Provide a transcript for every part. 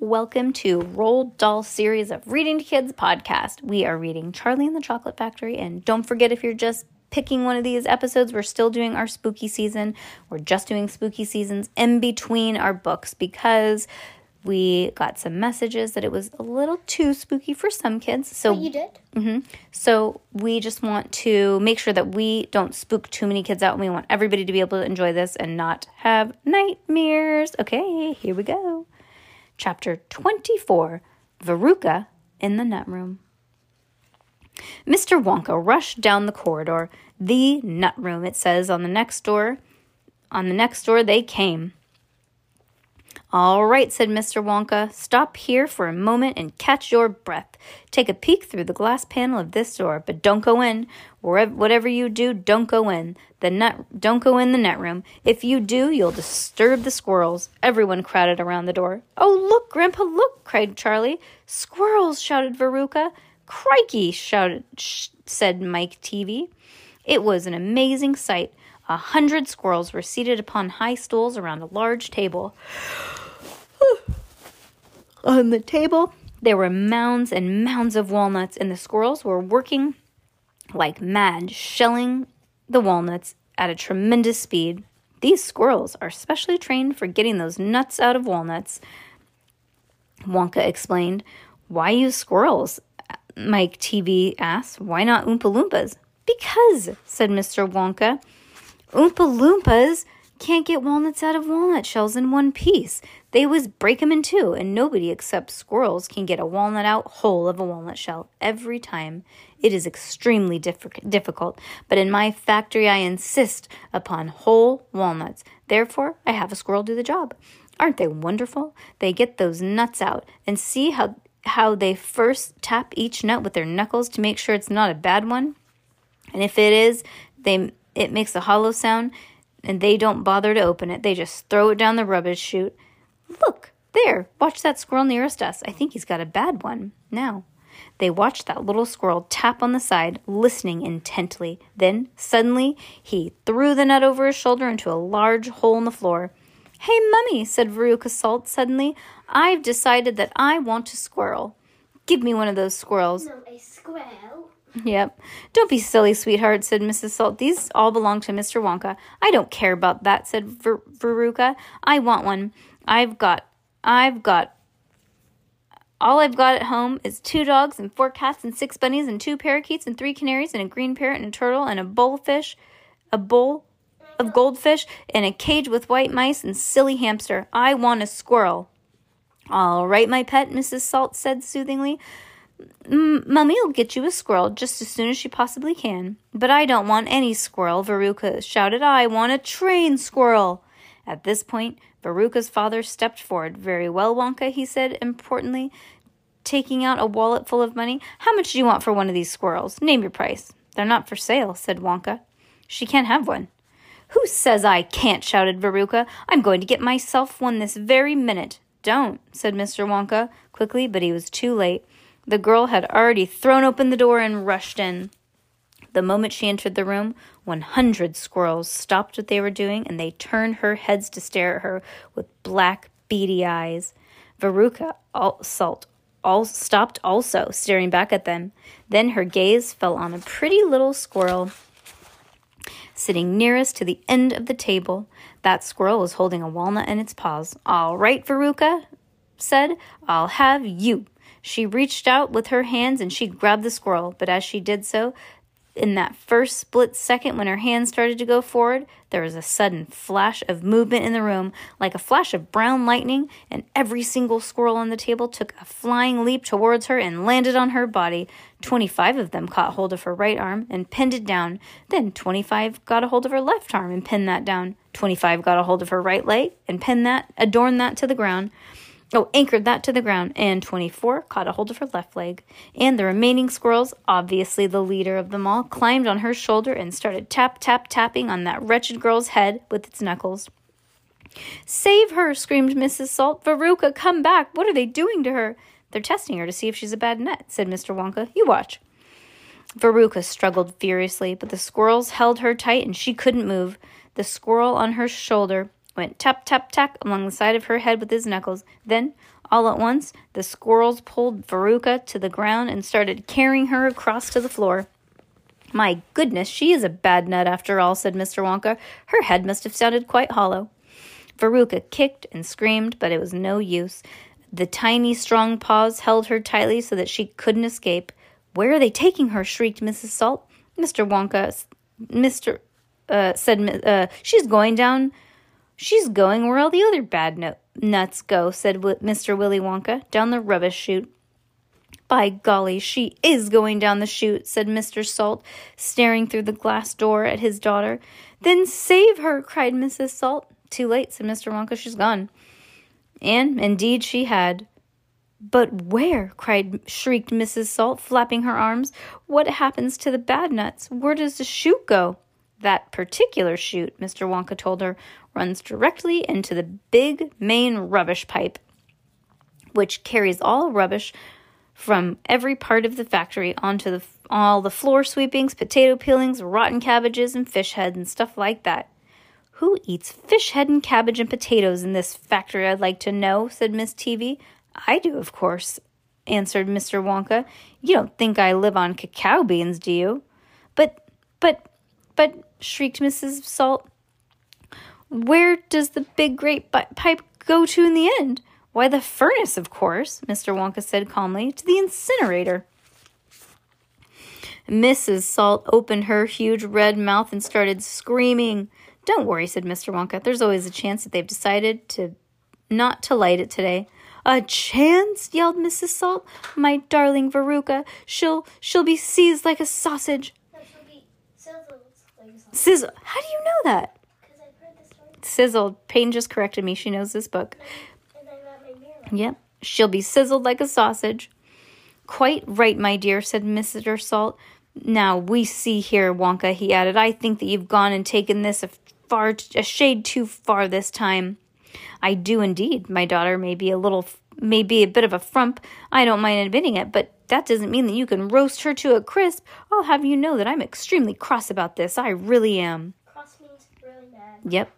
Welcome to Roald Dahl series of Reading to Kids podcast. We are reading Charlie and the Chocolate Factory, and don't forget if you're just picking one of these episodes, we're still doing our spooky season. We're just doing spooky seasons in between our books because we got some messages that it was a little too spooky for some kids. So You did? hmm So we just want to make sure that we don't spook too many kids out. And we want everybody to be able to enjoy this and not have nightmares. Okay, here we go. Chapter 24 Veruca in the Nut Room. Mr. Wonka rushed down the corridor. The nut room, it says on the next door. On the next door they came. All right, said Mr. Wonka. Stop here for a moment and catch your breath. Take a peek through the glass panel of this door, but don't go in. Whatever you do, don't go in. The net, don't go in the net room. If you do, you'll disturb the squirrels. Everyone crowded around the door. Oh, look, Grandpa, look! cried Charlie. Squirrels! shouted Veruca. Crikey! shouted, sh- said Mike Teavee. It was an amazing sight. A hundred squirrels were seated upon high stools around a large table. On the table, there were mounds and mounds of walnuts, and the squirrels were working like mad, shelling the walnuts at a tremendous speed. These squirrels are specially trained for getting those nuts out of walnuts, Wonka explained. Why use squirrels? Mike Teavee asked. Why not Oompa Loompas? Because, said Mr. Wonka, Oompa Loompas can't get walnuts out of walnut shells in one piece. They always break 'em in two, and nobody except squirrels can get a walnut out whole of a walnut shell every time. It is extremely diff- difficult, but in my factory I insist upon whole walnuts. Therefore, I have a squirrel do the job. Aren't they wonderful? They get those nuts out and see how how they first tap each nut with their knuckles to make sure it's not a bad one. And if it is, they it makes a hollow sound and they don't bother to open it. They just throw it down the rubbish chute. Look, there. Watch that squirrel nearest us. I think he's got a bad one. Now, they watched that little squirrel tap on the side, listening intently. Then, suddenly, he threw the nut over his shoulder into a large hole in the floor. Hey, Mummy, said Veruca Salt suddenly. I've decided that I want a squirrel. Give me one of those squirrels. No, a squirrel. Yep. Don't be silly, sweetheart, said Mrs. Salt. These all belong to Mr. Wonka. I don't care about that, said Ver- Veruca. I want one. I've got, I've got, all I've got at home is two dogs and four cats and six bunnies and two parakeets and three canaries and a green parrot and a turtle and a bullfish, a bowl of goldfish and a cage with white mice and silly hamster. I want a squirrel. All right, my pet, Mrs. Salt said soothingly. Mummy will get you a squirrel just as soon as she possibly can. But I don't want any squirrel, Veruca shouted. I want a trained squirrel. At this point, Veruca's father stepped forward. Very well, Wonka, he said importantly, taking out a wallet full of money. How much do you want for one of these squirrels? Name your price. They're not for sale, said Wonka. She can't have one. Who says I can't? shouted Veruca. I'm going to get myself one this very minute. Don't, said Mr. Wonka quickly, but he was too late. The girl had already thrown open the door and rushed in. The moment she entered the room, 100 squirrels stopped what they were doing and they turned her heads to stare at her with black, beady eyes. Veruca all, Salt all stopped also, staring back at them. Then her gaze fell on a pretty little squirrel sitting nearest to the end of the table. That squirrel was holding a walnut in its paws. All right, Veruca said, I'll have you. She reached out with her hands and she grabbed the squirrel, but as she did so, in that first split second when her hands started to go forward, there was a sudden flash of movement in the room, like a flash of brown lightning, and every single squirrel on the table took a flying leap towards her and landed on her body. Twenty five of them caught hold of her right arm and pinned it down. Then twenty five got a hold of her left arm and pinned that down. Twenty five got a hold of her right leg and pinned that, adorned that to the ground. Oh, anchored that to the ground, and 24 caught a hold of her left leg. And the remaining squirrels, obviously the leader of them all, climbed on her shoulder and started tap, tap, tapping on that wretched girl's head with its knuckles. Save her, screamed Mrs. Salt. Veruca, come back. What are they doing to her? They're testing her to see if she's a bad nut, said Mr. Wonka. You watch. Veruca struggled furiously, but the squirrels held her tight and she couldn't move. The squirrel on her shoulder went tap, tap, tap along the side of her head with his knuckles. Then, all at once, the squirrels pulled Veruca to the ground and started carrying her across to the floor. My goodness, she is a bad nut after all, said Mr. Wonka. Her head must have sounded quite hollow. Veruca kicked and screamed, but it was no use. The tiny, strong paws held her tightly so that she couldn't escape. Where are they taking her? shrieked Mrs. Salt. Mr. Wonka, Mr. Uh, said, uh, she's going down. She's going where all the other bad no- nuts go, said w- Mr. Willy Wonka, down the rubbish chute. By golly, she is going down the chute, said Mr. Salt, staring through the glass door at his daughter. Then save her, cried Mrs. Salt. Too late, said Mr. Wonka, she's gone. And indeed she had. But where? cried shrieked Mrs. Salt, flapping her arms. What happens to the bad nuts? Where does the chute go? That particular chute, Mr. Wonka told her, runs directly into the big main rubbish pipe, which carries all rubbish from every part of the factory onto the, all the floor sweepings, potato peelings, rotten cabbages, and fish heads and stuff like that. Who eats fish head and cabbage and potatoes in this factory, I'd like to know, said Miss Teavee. I do, of course, answered Mr. Wonka. You don't think I live on cacao beans, do you? But, but, but, shrieked Mrs. Salt, where does the big great pipe go to in the end? Why, the furnace, of course, Mr. Wonka said calmly, to the incinerator. Mrs. Salt opened her huge red mouth and started screaming. Don't worry, said Mr. Wonka. There's always a chance that they've decided to not to light it today. A chance? yelled Mrs. Salt. My darling Veruca, she'll she'll be seized like a sausage. No, she'll be sizzled like a sausage. Sizzle. How do you know that? Sizzled. Payne just corrected me. She knows this book. Yep. She'll be sizzled like a sausage. Quite right, my dear, said Mr. Salt. Now we see here, Wonka, he added. I think that you've gone and taken this a far a shade too far this time. I do indeed. My daughter may be a little may be a bit of a frump. I don't mind admitting it, but that doesn't mean that you can roast her to a crisp. I'll have you know that I'm extremely cross about this. I really am. Cross means really mad. Yep.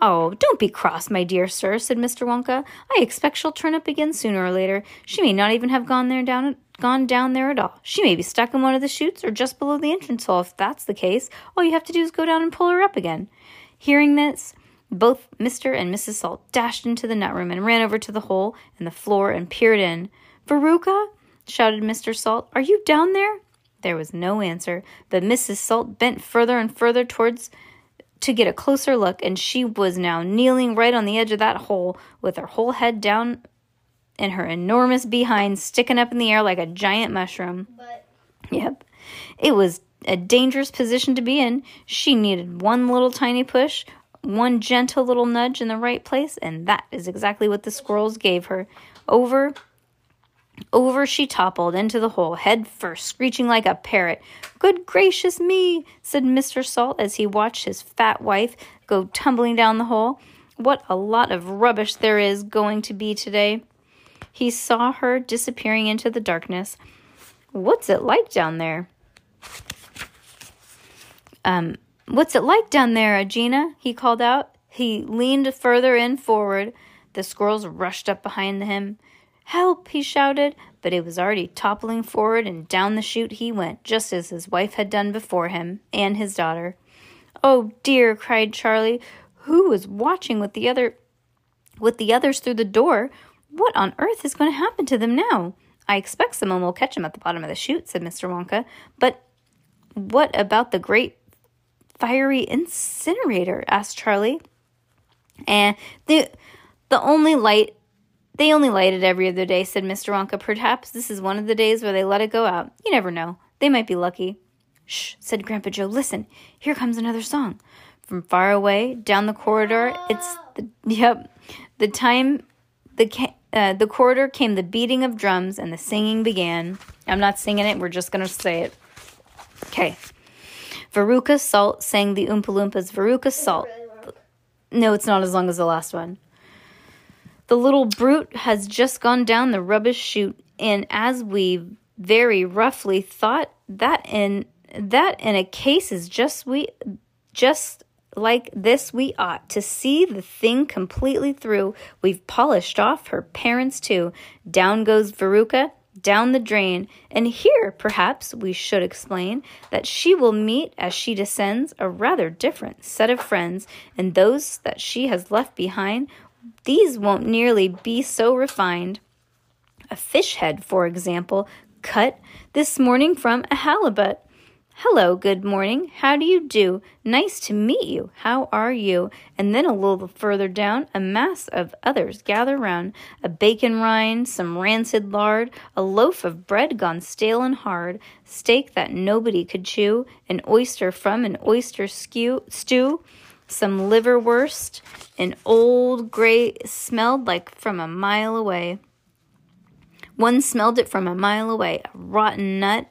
Oh, don't be cross, my dear sir, said Mr. Wonka. I expect she'll turn up again sooner or later. She may not even have gone there down gone down there at all. She may be stuck in one of the chutes or just below the entrance hall. If that's the case, all you have to do is go down and pull her up again. Hearing this, both Mr. and Mrs. Salt dashed into the nut room and ran over to the hole in the floor and peered in. Veruca, shouted Mr. Salt, are you down there? There was no answer, but Mrs. Salt bent further and further towards to get a closer look, and she was now kneeling right on the edge of that hole with her whole head down and her enormous behind sticking up in the air like a giant mushroom. But Yep. It was a dangerous position to be in. She needed one little tiny push, one gentle little nudge in the right place, and that is exactly what the squirrels gave her. Over over she toppled into the hole, head first, screeching like a parrot. Good gracious me, said Mr. Salt as he watched his fat wife go tumbling down the hole. What a lot of rubbish there is going to be today. He saw her disappearing into the darkness. What's it like down there? Um, what's it like down there, Angina? He called out. He leaned further in forward. The squirrels rushed up behind him. Help! he shouted, but it was already toppling forward, and down the chute he went, just as his wife had done before him, and his daughter. Oh dear! cried Charlie, who was watching with the other with the others through the door. What on earth is going to happen to them now? I expect someone will catch them at the bottom of the chute, said Mr. Wonka. But what about the great fiery incinerator? asked Charlie. And the the only light they only light it every other day, said Mr. Wonka. Perhaps this is one of the days where they let it go out. You never know. They might be lucky. Shh, said Grandpa Joe. Listen, here comes another song. From far away, down the corridor, it's the yep. The time the uh, the corridor came the beating of drums and the singing began. I'm not singing it, we're just to say it. Okay. Veruca Salt sang the Oompa Loompas. Veruca Salt. No, it's not as long as the last one. The little brute has just gone down the rubbish chute, and as we very roughly thought that in that in a case is just we just like this we ought to see the thing completely through. We've polished off her parents too. Down goes Veruca, down the drain, and here perhaps we should explain that she will meet as she descends a rather different set of friends, and those that she has left behind, these won't nearly be so refined. A fish head, for example, cut this morning from a halibut. Hello, good morning. How do you do? Nice to meet you. How are you? And then a little further down, a mass of others gather round. A bacon rind, some rancid lard, a loaf of bread gone stale and hard, steak that nobody could chew, an oyster from an oyster skew, stew, some liverwurst, an old gray smelled like from a mile away. One smelled it from a mile away, a rotten nut,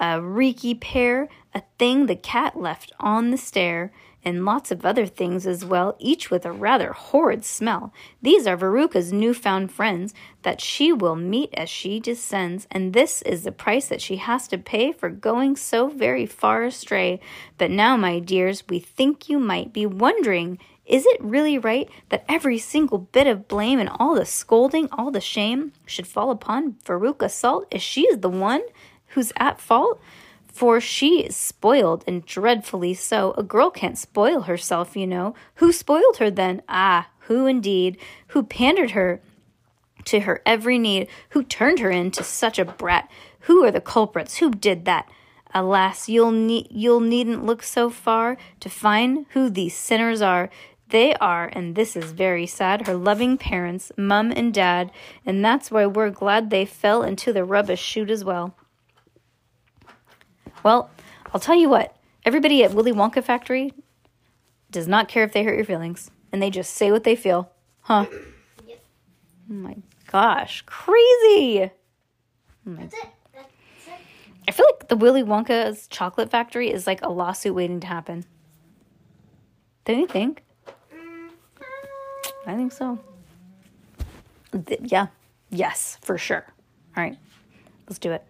a reeky pear, a thing the cat left on the stair, and lots of other things as well, each with a rather horrid smell. These are Veruca's new-found friends that she will meet as she descends, and this is the price that she has to pay for going so very far astray. But now, my dears, we think you might be wondering is it really right that every single bit of blame and all the scolding, all the shame, should fall upon Veruca Salt as she is the one who's at fault? For she is spoiled, and dreadfully so. A girl can't spoil herself, you know. Who spoiled her then? Ah, who indeed? Who pandered her to her every need? Who turned her into such a brat? Who are the culprits? Who did that? Alas, you'll ne- you'll needn't look so far to find who these sinners are. They are, and this is very sad, her loving parents, mum and dad, and that's why we're glad they fell into the rubbish chute as well. Well, I'll tell you what, everybody at Willy Wonka Factory does not care if they hurt your feelings, and they just say what they feel. Huh? Yep. Oh my gosh, crazy! That's it. That's it. I feel like the Willy Wonka's chocolate factory is like a lawsuit waiting to happen. Don't you think? Mm, I think so. Th- yeah. Yes, for sure. All right. Let's do it.